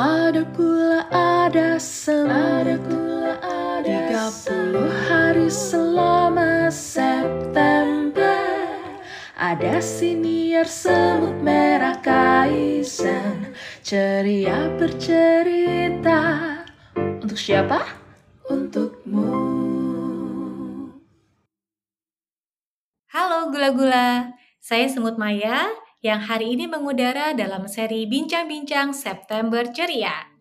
Ada pula ada sem Ada pula ada 30 hari selama September. Ada siniar semut merah kaisen. Ceria bercerita. Untuk siapa? Untukmu. Halo gula-gula, saya Semut Maya yang hari ini mengudara dalam seri Bincang-Bincang September Ceria.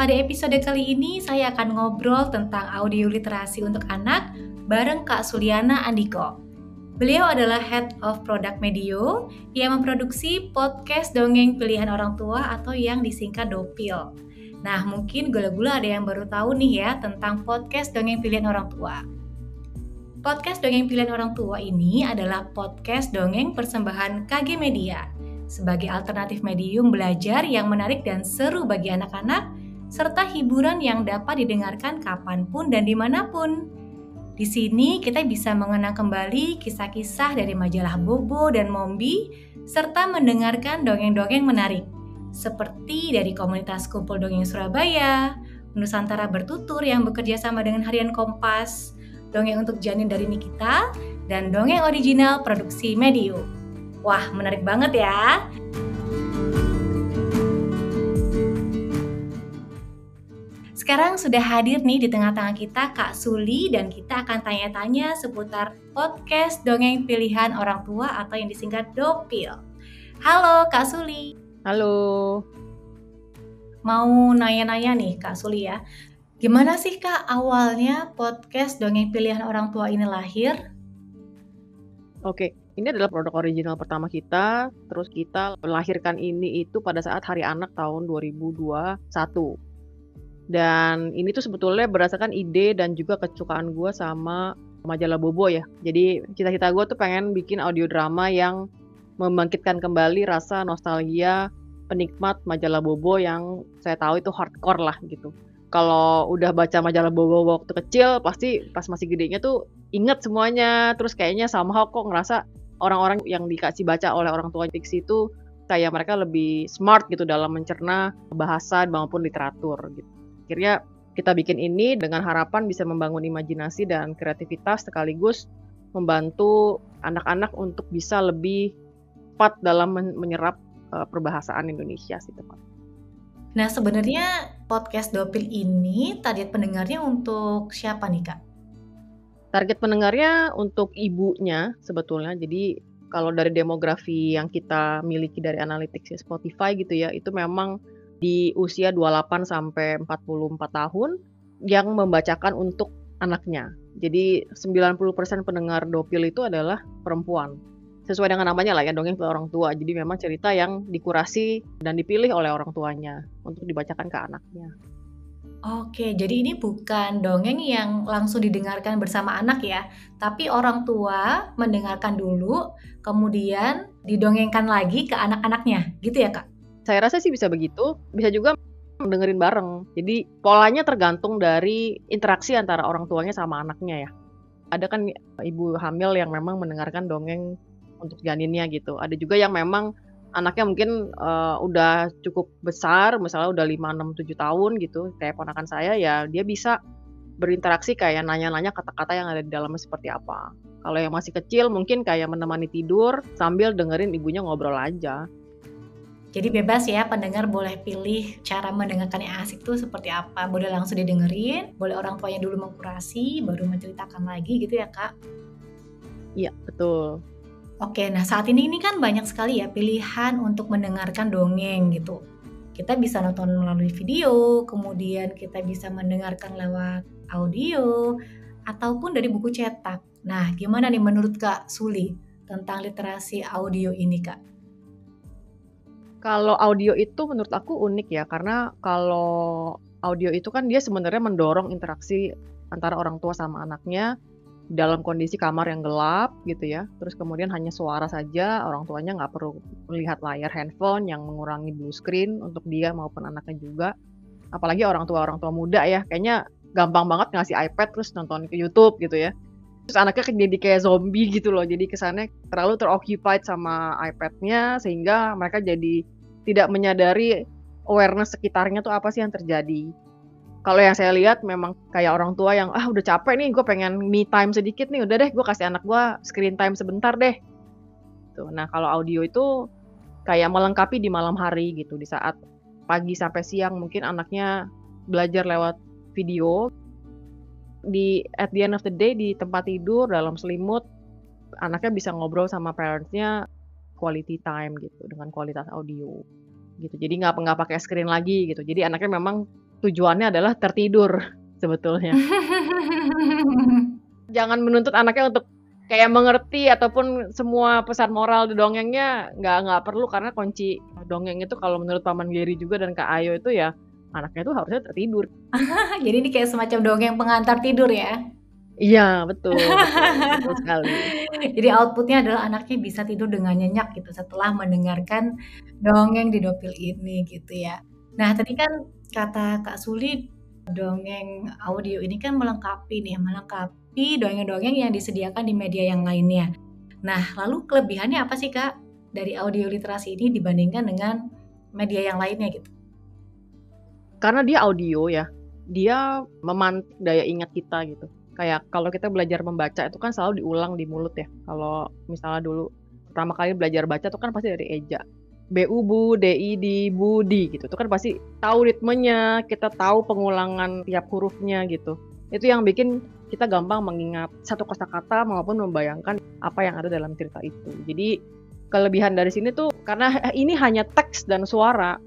Pada episode kali ini saya akan ngobrol tentang audio literasi untuk anak bareng Kak Suliana Andiko. Beliau adalah Head of Product Medio yang memproduksi podcast dongeng pilihan orang tua atau yang disingkat Dopil. Nah, mungkin gula-gula ada yang baru tahu nih ya tentang podcast dongeng pilihan orang tua. Podcast dongeng pilihan orang tua ini adalah podcast dongeng persembahan KG Media sebagai alternatif medium belajar yang menarik dan seru bagi anak-anak serta hiburan yang dapat didengarkan kapan pun dan di mana pun. Di sini kita bisa mengenang kembali kisah-kisah dari majalah Bobo dan Mombi, serta mendengarkan dongeng-dongeng menarik, seperti dari komunitas Kumpul Dongeng Surabaya, Nusantara Bertutur yang bekerja sama dengan Harian Kompas, Dongeng untuk Janin dari Nikita, dan dongeng original produksi Medium. Wah, menarik banget ya! Sekarang sudah hadir nih di tengah-tengah kita Kak Suli dan kita akan tanya-tanya seputar podcast dongeng pilihan orang tua atau yang disingkat Dopil. Halo Kak Suli. Halo. Mau nanya-nanya nih Kak Suli ya. Gimana sih Kak awalnya podcast dongeng pilihan orang tua ini lahir? Oke, ini adalah produk original pertama kita. Terus kita melahirkan ini itu pada saat Hari Anak tahun 2021 dan ini tuh sebetulnya berdasarkan ide dan juga kesukaan gue sama majalah Bobo ya. Jadi cita-cita gue tuh pengen bikin audio drama yang membangkitkan kembali rasa nostalgia penikmat majalah Bobo yang saya tahu itu hardcore lah gitu. Kalau udah baca majalah Bobo waktu kecil, pasti pas masih gedenya tuh inget semuanya. Terus kayaknya sama kok ngerasa orang-orang yang dikasih baca oleh orang tua fiksi itu kayak mereka lebih smart gitu dalam mencerna bahasa maupun literatur gitu akhirnya kita bikin ini dengan harapan bisa membangun imajinasi dan kreativitas sekaligus membantu anak-anak untuk bisa lebih cepat dalam menyerap uh, perbahasaan Indonesia sih teman. Nah sebenarnya podcast Dopil ini target pendengarnya untuk siapa nih kak? Target pendengarnya untuk ibunya sebetulnya. Jadi kalau dari demografi yang kita miliki dari analitik Spotify gitu ya, itu memang di usia 28 sampai 44 tahun yang membacakan untuk anaknya. Jadi 90% pendengar Dopil itu adalah perempuan. Sesuai dengan namanya lah ya, dongeng ke orang tua. Jadi memang cerita yang dikurasi dan dipilih oleh orang tuanya untuk dibacakan ke anaknya. Oke, jadi ini bukan dongeng yang langsung didengarkan bersama anak ya, tapi orang tua mendengarkan dulu, kemudian didongengkan lagi ke anak-anaknya, gitu ya kak? Saya rasa sih bisa begitu, bisa juga dengerin bareng. Jadi polanya tergantung dari interaksi antara orang tuanya sama anaknya ya. Ada kan ibu hamil yang memang mendengarkan dongeng untuk janinnya gitu. Ada juga yang memang anaknya mungkin uh, udah cukup besar, misalnya udah 5 6 7 tahun gitu, kayak ponakan saya ya dia bisa berinteraksi kayak nanya-nanya kata-kata yang ada di dalamnya seperti apa. Kalau yang masih kecil mungkin kayak menemani tidur sambil dengerin ibunya ngobrol aja. Jadi bebas ya pendengar boleh pilih cara mendengarkan yang asik tuh seperti apa. Boleh langsung didengerin, boleh orang tuanya dulu mengkurasi, baru menceritakan lagi gitu ya kak. Iya betul. Oke, nah saat ini ini kan banyak sekali ya pilihan untuk mendengarkan dongeng gitu. Kita bisa nonton melalui video, kemudian kita bisa mendengarkan lewat audio, ataupun dari buku cetak. Nah, gimana nih menurut Kak Suli tentang literasi audio ini Kak? Kalau audio itu menurut aku unik ya, karena kalau audio itu kan dia sebenarnya mendorong interaksi antara orang tua sama anaknya dalam kondisi kamar yang gelap gitu ya. Terus kemudian hanya suara saja, orang tuanya nggak perlu melihat layar handphone yang mengurangi blue screen untuk dia maupun anaknya juga. Apalagi orang tua orang tua muda ya, kayaknya gampang banget ngasih iPad terus nonton ke YouTube gitu ya terus anaknya jadi kayak zombie gitu loh. Jadi kesannya terlalu teroccupied sama iPad-nya sehingga mereka jadi tidak menyadari awareness sekitarnya tuh apa sih yang terjadi. Kalau yang saya lihat memang kayak orang tua yang ah udah capek nih gue pengen me time sedikit nih udah deh gue kasih anak gue screen time sebentar deh. Tuh nah kalau audio itu kayak melengkapi di malam hari gitu di saat pagi sampai siang mungkin anaknya belajar lewat video di at the end of the day di tempat tidur dalam selimut anaknya bisa ngobrol sama parentsnya quality time gitu dengan kualitas audio gitu. Jadi nggak nggak pakai screen lagi gitu. Jadi anaknya memang tujuannya adalah tertidur sebetulnya. Jangan menuntut anaknya untuk kayak mengerti ataupun semua pesan moral di dongengnya nggak nggak perlu. Karena kunci dongeng itu kalau menurut paman Gary juga dan kak Ayo itu ya anaknya tuh harusnya tertidur. Jadi ini kayak semacam dongeng pengantar tidur ya? Iya betul, betul, betul sekali. Jadi outputnya adalah anaknya bisa tidur dengan nyenyak gitu setelah mendengarkan dongeng di dopil ini gitu ya. Nah tadi kan kata Kak Suli dongeng audio ini kan melengkapi nih, melengkapi dongeng-dongeng yang disediakan di media yang lainnya. Nah lalu kelebihannya apa sih Kak dari audio literasi ini dibandingkan dengan media yang lainnya gitu? Karena dia audio ya. Dia memantik daya ingat kita gitu. Kayak kalau kita belajar membaca itu kan selalu diulang di mulut ya. Kalau misalnya dulu pertama kali belajar baca itu kan pasti dari eja. Bu bu di di budi gitu. Itu kan pasti tahu ritmenya kita tahu pengulangan tiap hurufnya gitu. Itu yang bikin kita gampang mengingat satu kosakata maupun membayangkan apa yang ada dalam cerita itu. Jadi kelebihan dari sini tuh karena ini hanya teks dan suara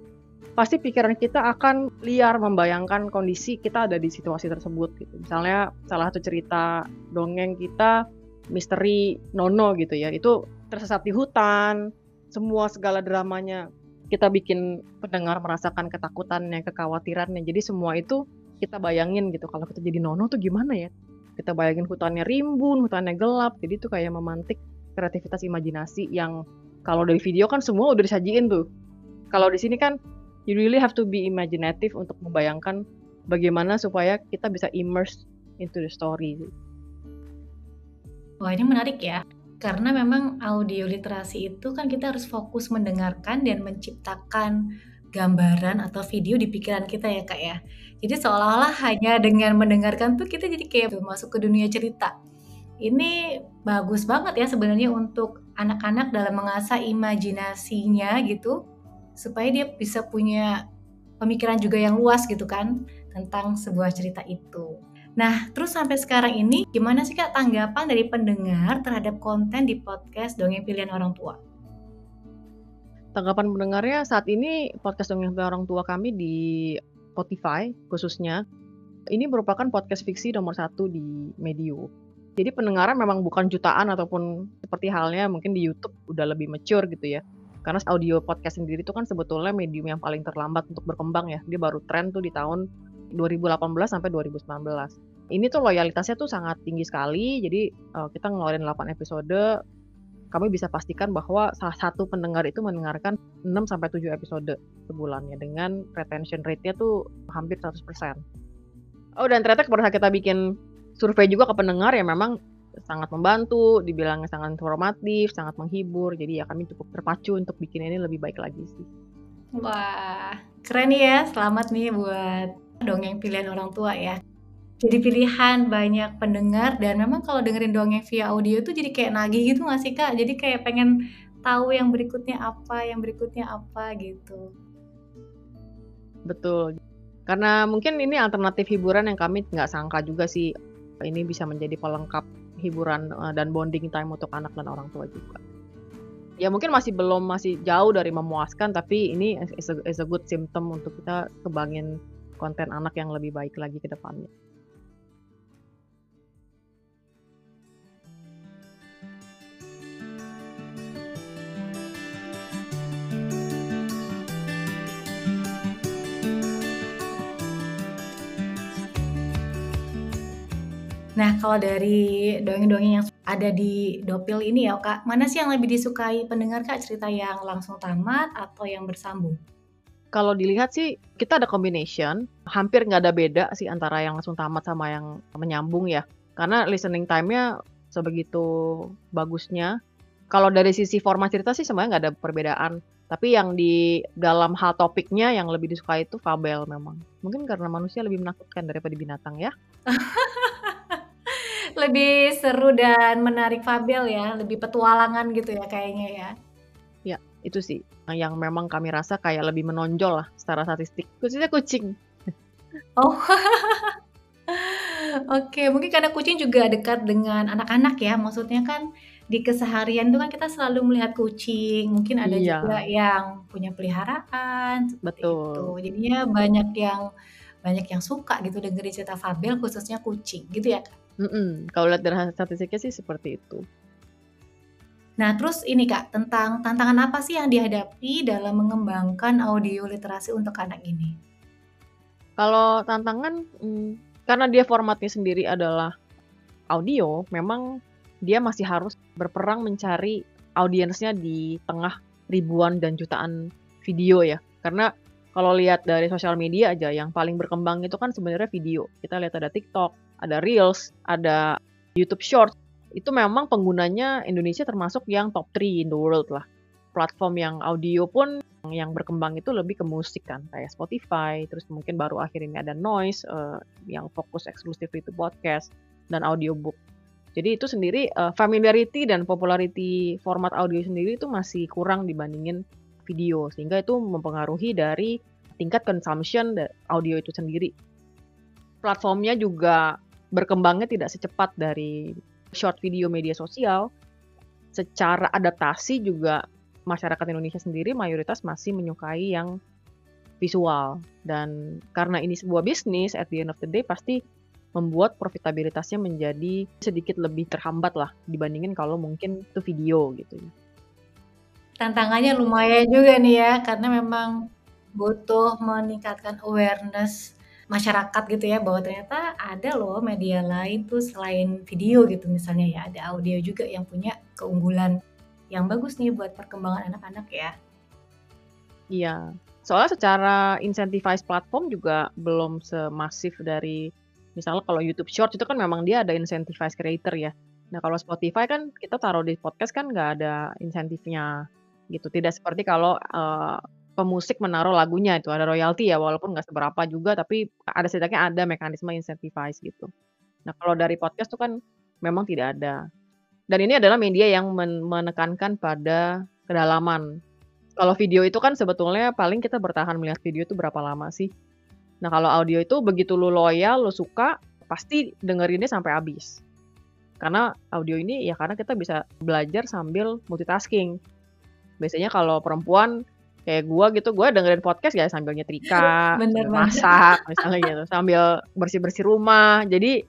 pasti pikiran kita akan liar membayangkan kondisi kita ada di situasi tersebut gitu. Misalnya salah satu cerita dongeng kita misteri Nono gitu ya. Itu tersesat di hutan, semua segala dramanya kita bikin pendengar merasakan ketakutannya, kekhawatirannya. Jadi semua itu kita bayangin gitu. Kalau kita jadi Nono tuh gimana ya? Kita bayangin hutannya rimbun, hutannya gelap. Jadi itu kayak memantik kreativitas imajinasi yang kalau dari video kan semua udah disajiin tuh. Kalau di sini kan you really have to be imaginative untuk membayangkan bagaimana supaya kita bisa immerse into the story. Wah ini menarik ya, karena memang audio literasi itu kan kita harus fokus mendengarkan dan menciptakan gambaran atau video di pikiran kita ya kak ya. Jadi seolah-olah hanya dengan mendengarkan tuh kita jadi kayak masuk ke dunia cerita. Ini bagus banget ya sebenarnya untuk anak-anak dalam mengasah imajinasinya gitu supaya dia bisa punya pemikiran juga yang luas gitu kan tentang sebuah cerita itu. Nah, terus sampai sekarang ini gimana sih Kak tanggapan dari pendengar terhadap konten di podcast Dongeng Pilihan Orang Tua? Tanggapan pendengarnya saat ini podcast Dongeng Pilihan Orang Tua kami di Spotify khususnya ini merupakan podcast fiksi nomor satu di Medio. Jadi pendengaran memang bukan jutaan ataupun seperti halnya mungkin di YouTube udah lebih mature gitu ya karena audio podcast sendiri itu kan sebetulnya medium yang paling terlambat untuk berkembang ya. Dia baru tren tuh di tahun 2018 sampai 2019 ini tuh loyalitasnya tuh sangat tinggi sekali. Jadi uh, kita ngeluarin 8 episode kami bisa pastikan bahwa salah satu pendengar itu mendengarkan 6 sampai 7 episode sebulannya dengan retention rate-nya tuh hampir 100%. Oh dan ternyata saat kita bikin survei juga ke pendengar ya memang sangat membantu, dibilangnya sangat informatif, sangat menghibur. Jadi ya kami cukup terpacu untuk bikin ini lebih baik lagi sih. Wah, keren ya. Selamat nih buat dongeng pilihan orang tua ya. Jadi pilihan banyak pendengar dan memang kalau dengerin dongeng via audio itu jadi kayak nagih gitu gak sih kak? Jadi kayak pengen tahu yang berikutnya apa, yang berikutnya apa gitu. Betul. Karena mungkin ini alternatif hiburan yang kami nggak sangka juga sih ini bisa menjadi pelengkap hiburan uh, dan bonding time untuk anak dan orang tua juga. Ya mungkin masih belum masih jauh dari memuaskan tapi ini is a, is a good symptom untuk kita kebangin konten anak yang lebih baik lagi ke depannya. Nah, kalau dari dongeng-dongeng yang ada di Dopil ini ya, Kak, mana sih yang lebih disukai pendengar, Kak? Cerita yang langsung tamat atau yang bersambung? Kalau dilihat sih kita ada combination, hampir nggak ada beda sih antara yang langsung tamat sama yang menyambung ya. Karena listening time-nya sebegitu bagusnya. Kalau dari sisi format cerita sih sebenarnya nggak ada perbedaan. Tapi yang di dalam hal topiknya yang lebih disukai itu fabel memang. Mungkin karena manusia lebih menakutkan daripada binatang ya. lebih seru dan menarik fabel ya, lebih petualangan gitu ya kayaknya ya. Ya, itu sih yang memang kami rasa kayak lebih menonjol lah secara statistik. Khususnya kucing. Oh. Oke, mungkin karena kucing juga dekat dengan anak-anak ya. Maksudnya kan di keseharian itu kan kita selalu melihat kucing. Mungkin ada Iya. juga yang punya peliharaan seperti itu. Betul. Jadinya banyak yang banyak yang suka gitu dengerin cerita fabel khususnya kucing gitu ya, Kak. Mhm, kalau lihat dari statistiknya sih seperti itu. Nah, terus ini Kak, tentang tantangan apa sih yang dihadapi dalam mengembangkan audio literasi untuk anak ini? Kalau tantangan, mmm, karena dia formatnya sendiri adalah audio, memang dia masih harus berperang mencari audiensnya di tengah ribuan dan jutaan video ya. Karena kalau lihat dari sosial media aja yang paling berkembang itu kan sebenarnya video. Kita lihat ada TikTok, ada Reels, ada YouTube Shorts. Itu memang penggunanya Indonesia termasuk yang top 3 in the world lah. Platform yang audio pun yang berkembang itu lebih ke musik kan, kayak Spotify, terus mungkin baru akhir ini ada Noise, eee, yang fokus eksklusif itu podcast dan audiobook. Jadi itu sendiri, eee, familiarity dan popularity format audio sendiri itu masih kurang dibandingin video, sehingga itu mempengaruhi dari tingkat consumption audio itu sendiri. Platformnya juga berkembangnya tidak secepat dari short video media sosial. Secara adaptasi juga masyarakat Indonesia sendiri mayoritas masih menyukai yang visual dan karena ini sebuah bisnis at the end of the day pasti membuat profitabilitasnya menjadi sedikit lebih terhambat lah dibandingin kalau mungkin itu video gitu ya. Tantangannya lumayan juga nih ya, karena memang butuh meningkatkan awareness masyarakat gitu ya, bahwa ternyata ada loh media lain tuh selain video gitu misalnya ya, ada audio juga yang punya keunggulan yang bagus nih buat perkembangan anak-anak ya. Iya, soalnya secara incentivize platform juga belum semasif dari misalnya kalau YouTube Shorts itu kan memang dia ada incentivize creator ya. Nah kalau Spotify kan kita taruh di podcast kan nggak ada insentifnya gitu. Tidak seperti kalau, eee, pemusik menaruh lagunya itu ada royalti ya walaupun nggak seberapa juga tapi ada setidaknya ada mekanisme incentivize gitu. Nah kalau dari podcast tuh kan memang tidak ada. Dan ini adalah media yang men menekankan pada kedalaman. Kalau video itu kan sebetulnya paling kita bertahan melihat video itu berapa lama sih. Nah kalau audio itu begitu lu loyal, lu suka, pasti dengerinnya sampai habis. Karena audio ini ya karena kita bisa belajar sambil multitasking. Biasanya kalau perempuan kayak gua gitu, gua dengerin podcast ya sambil nyetrika, Bener masak misalnya gitu, sambil bersih-bersih rumah. Jadi,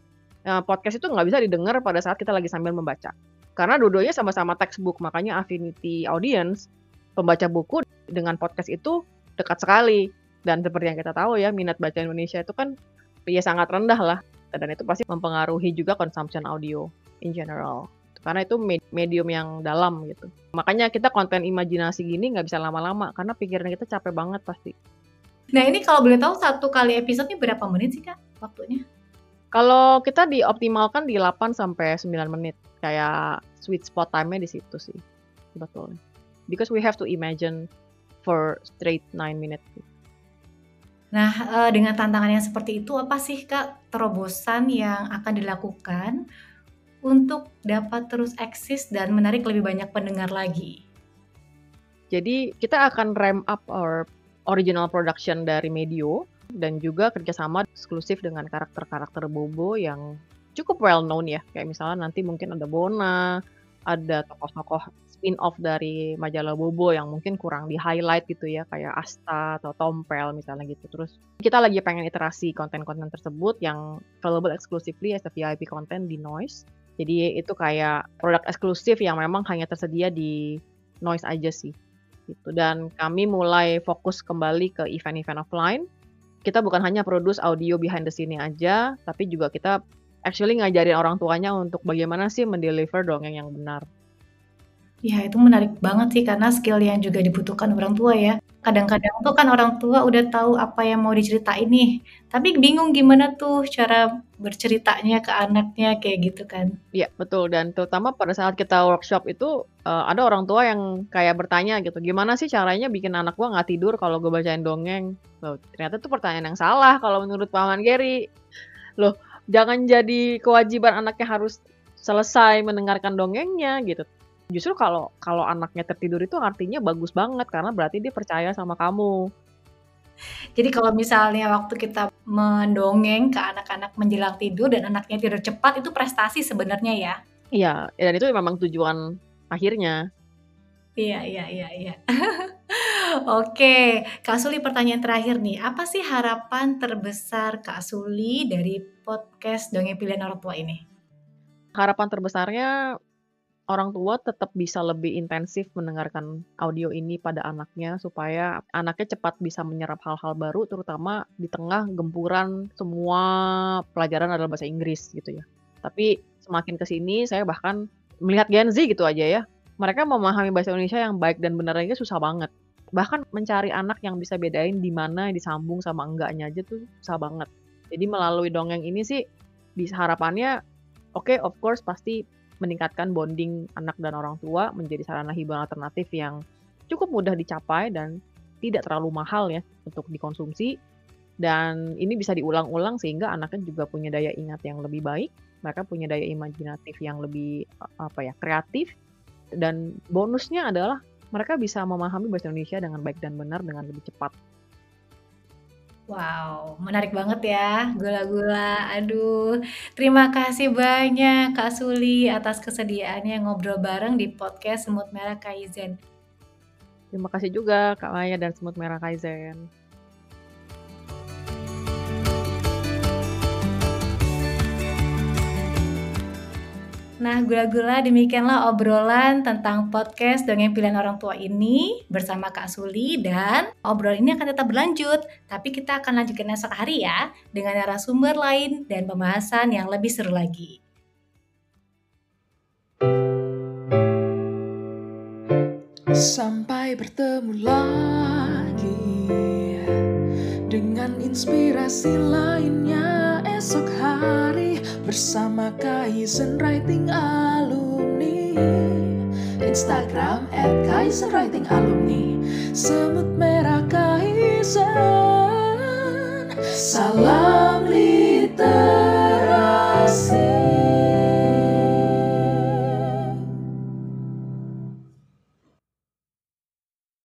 eee, podcast itu nggak bisa didengar pada saat kita lagi sambil membaca. Karena dua-duanya sama-sama textbook, makanya affinity audience, pembaca buku dengan podcast itu dekat sekali. Dan seperti yang kita tahu ya, minat baca Indonesia itu kan ya sangat rendah lah, dan itu pasti mempengaruhi juga consumption audio in general. Karena itu med medium yang dalam gitu. Makanya kita konten imajinasi gini nggak bisa lama-lama, karena pikiran kita capek banget pasti. Nah ini kalau boleh tahu 1 kali episode nih berapa menit sih Kak waktunya? Kalau kita dioptimalkan di 8 sampai 9 menit, kayak sweet spot time-nya di situ sih, sebetulnya. Because we have to imagine for straight 9 minutes. Nah, eee, dengan tantangan yang seperti itu apa sih Kak terobosan yang akan dilakukan untuk dapat terus eksis dan menarik lebih banyak pendengar lagi? Jadi kita akan ramp up our original production dari Medio dan juga kerjasama eksklusif dengan karakter-karakter Bobo yang cukup well known ya. Kayak misalnya nanti mungkin ada Bona, ada tokoh-tokoh spin-off dari majalah Bobo yang mungkin kurang di-highlight gitu ya, kayak Asta atau Tompel misalnya gitu. Terus kita lagi pengen iterasi konten-konten tersebut yang available exclusively as a VIP content di Noise. Jadi itu kayak produk eksklusif yang memang hanya tersedia di Noise aja sih gitu. Dan kami mulai fokus kembali ke event-event offline. Kita bukan hanya produce audio behind the scene aja, tapi juga kita actually ngajarin orang tuanya untuk bagaimana sih mendeliver dongeng yang benar. Ya, itu menarik banget sih karena skill yang juga dibutuhkan orang tua ya. Kadang-kadang tuh kan orang tua udah tahu apa yang mau diceritain nih, tapi bingung gimana tuh cara berceritanya ke anaknya kayak gitu kan. Iya, betul dan terutama pada saat kita workshop itu, uh, ada orang tua yang kayak bertanya gitu, "Gimana sih caranya bikin anak gua nggak tidur kalau gue bacain dongeng?" Loh, ternyata itu pertanyaan yang salah kalau menurut Paman Gary. Loh, jangan jadi kewajiban anaknya harus selesai mendengarkan dongengnya gitu. Justru kalau kalau anaknya tertidur itu artinya bagus banget karena berarti dia percaya sama kamu. Jadi kalau misalnya waktu kita mendongeng ke anak-anak menjelang tidur dan anaknya tidur cepat itu prestasi sebenarnya ya? Iya, dan itu memang tujuan akhirnya. Iya iya iya iya. Oke, Kak Suli pertanyaan terakhir nih, apa sih harapan terbesar Kak Suli dari podcast Dongeng Pilihan Orang Tua ini? Harapan terbesarnya orang tua tetap bisa lebih intensif mendengarkan audio ini pada anaknya supaya anaknya cepat bisa menyerap hal-hal baru terutama di tengah gempuran semua pelajaran adalah bahasa Inggris gitu ya. Tapi semakin ke sini saya bahkan melihat Gen Z gitu aja ya. Mereka memahami bahasa Indonesia yang baik dan benar aja susah banget. Bahkan mencari anak yang bisa bedain di mana disambung sama enggaknya aja tuh susah banget. Jadi melalui dongeng ini sih harapannya oke okay, of course pasti meningkatkan bonding anak dan orang tua menjadi sarana hiburan alternatif yang cukup mudah dicapai dan tidak terlalu mahal ya untuk dikonsumsi. Dan ini bisa diulang-ulang sehingga anaknya juga punya daya ingat yang lebih baik mereka punya daya imajinatif yang lebih apa ya kreatif. Dan bonusnya adalah mereka bisa memahami bahasa Indonesia dengan baik dan benar dengan lebih cepat Wow, menarik banget ya, gula-gula. Aduh, terima kasih banyak Kak Suli atas kesediaannya ngobrol bareng di podcast Semut Merah Kaizen. Terima kasih juga Kak Maya dan Semut Merah Kaizen. Nah, gula-gula demikianlah obrolan tentang podcast Dongeng Pilihan Orang Tua ini bersama Kak Suli dan obrolan ini akan tetap berlanjut, tapi kita akan lanjutkan esok hari ya dengan narasumber lain dan pembahasan yang lebih seru lagi. Sampai bertemu lagi dengan inspirasi lainnya esok hari bersama Kaizen Writing Alumni. Instagram at Kaizen Writing Alumni. Semut Merah Kaizen. Salam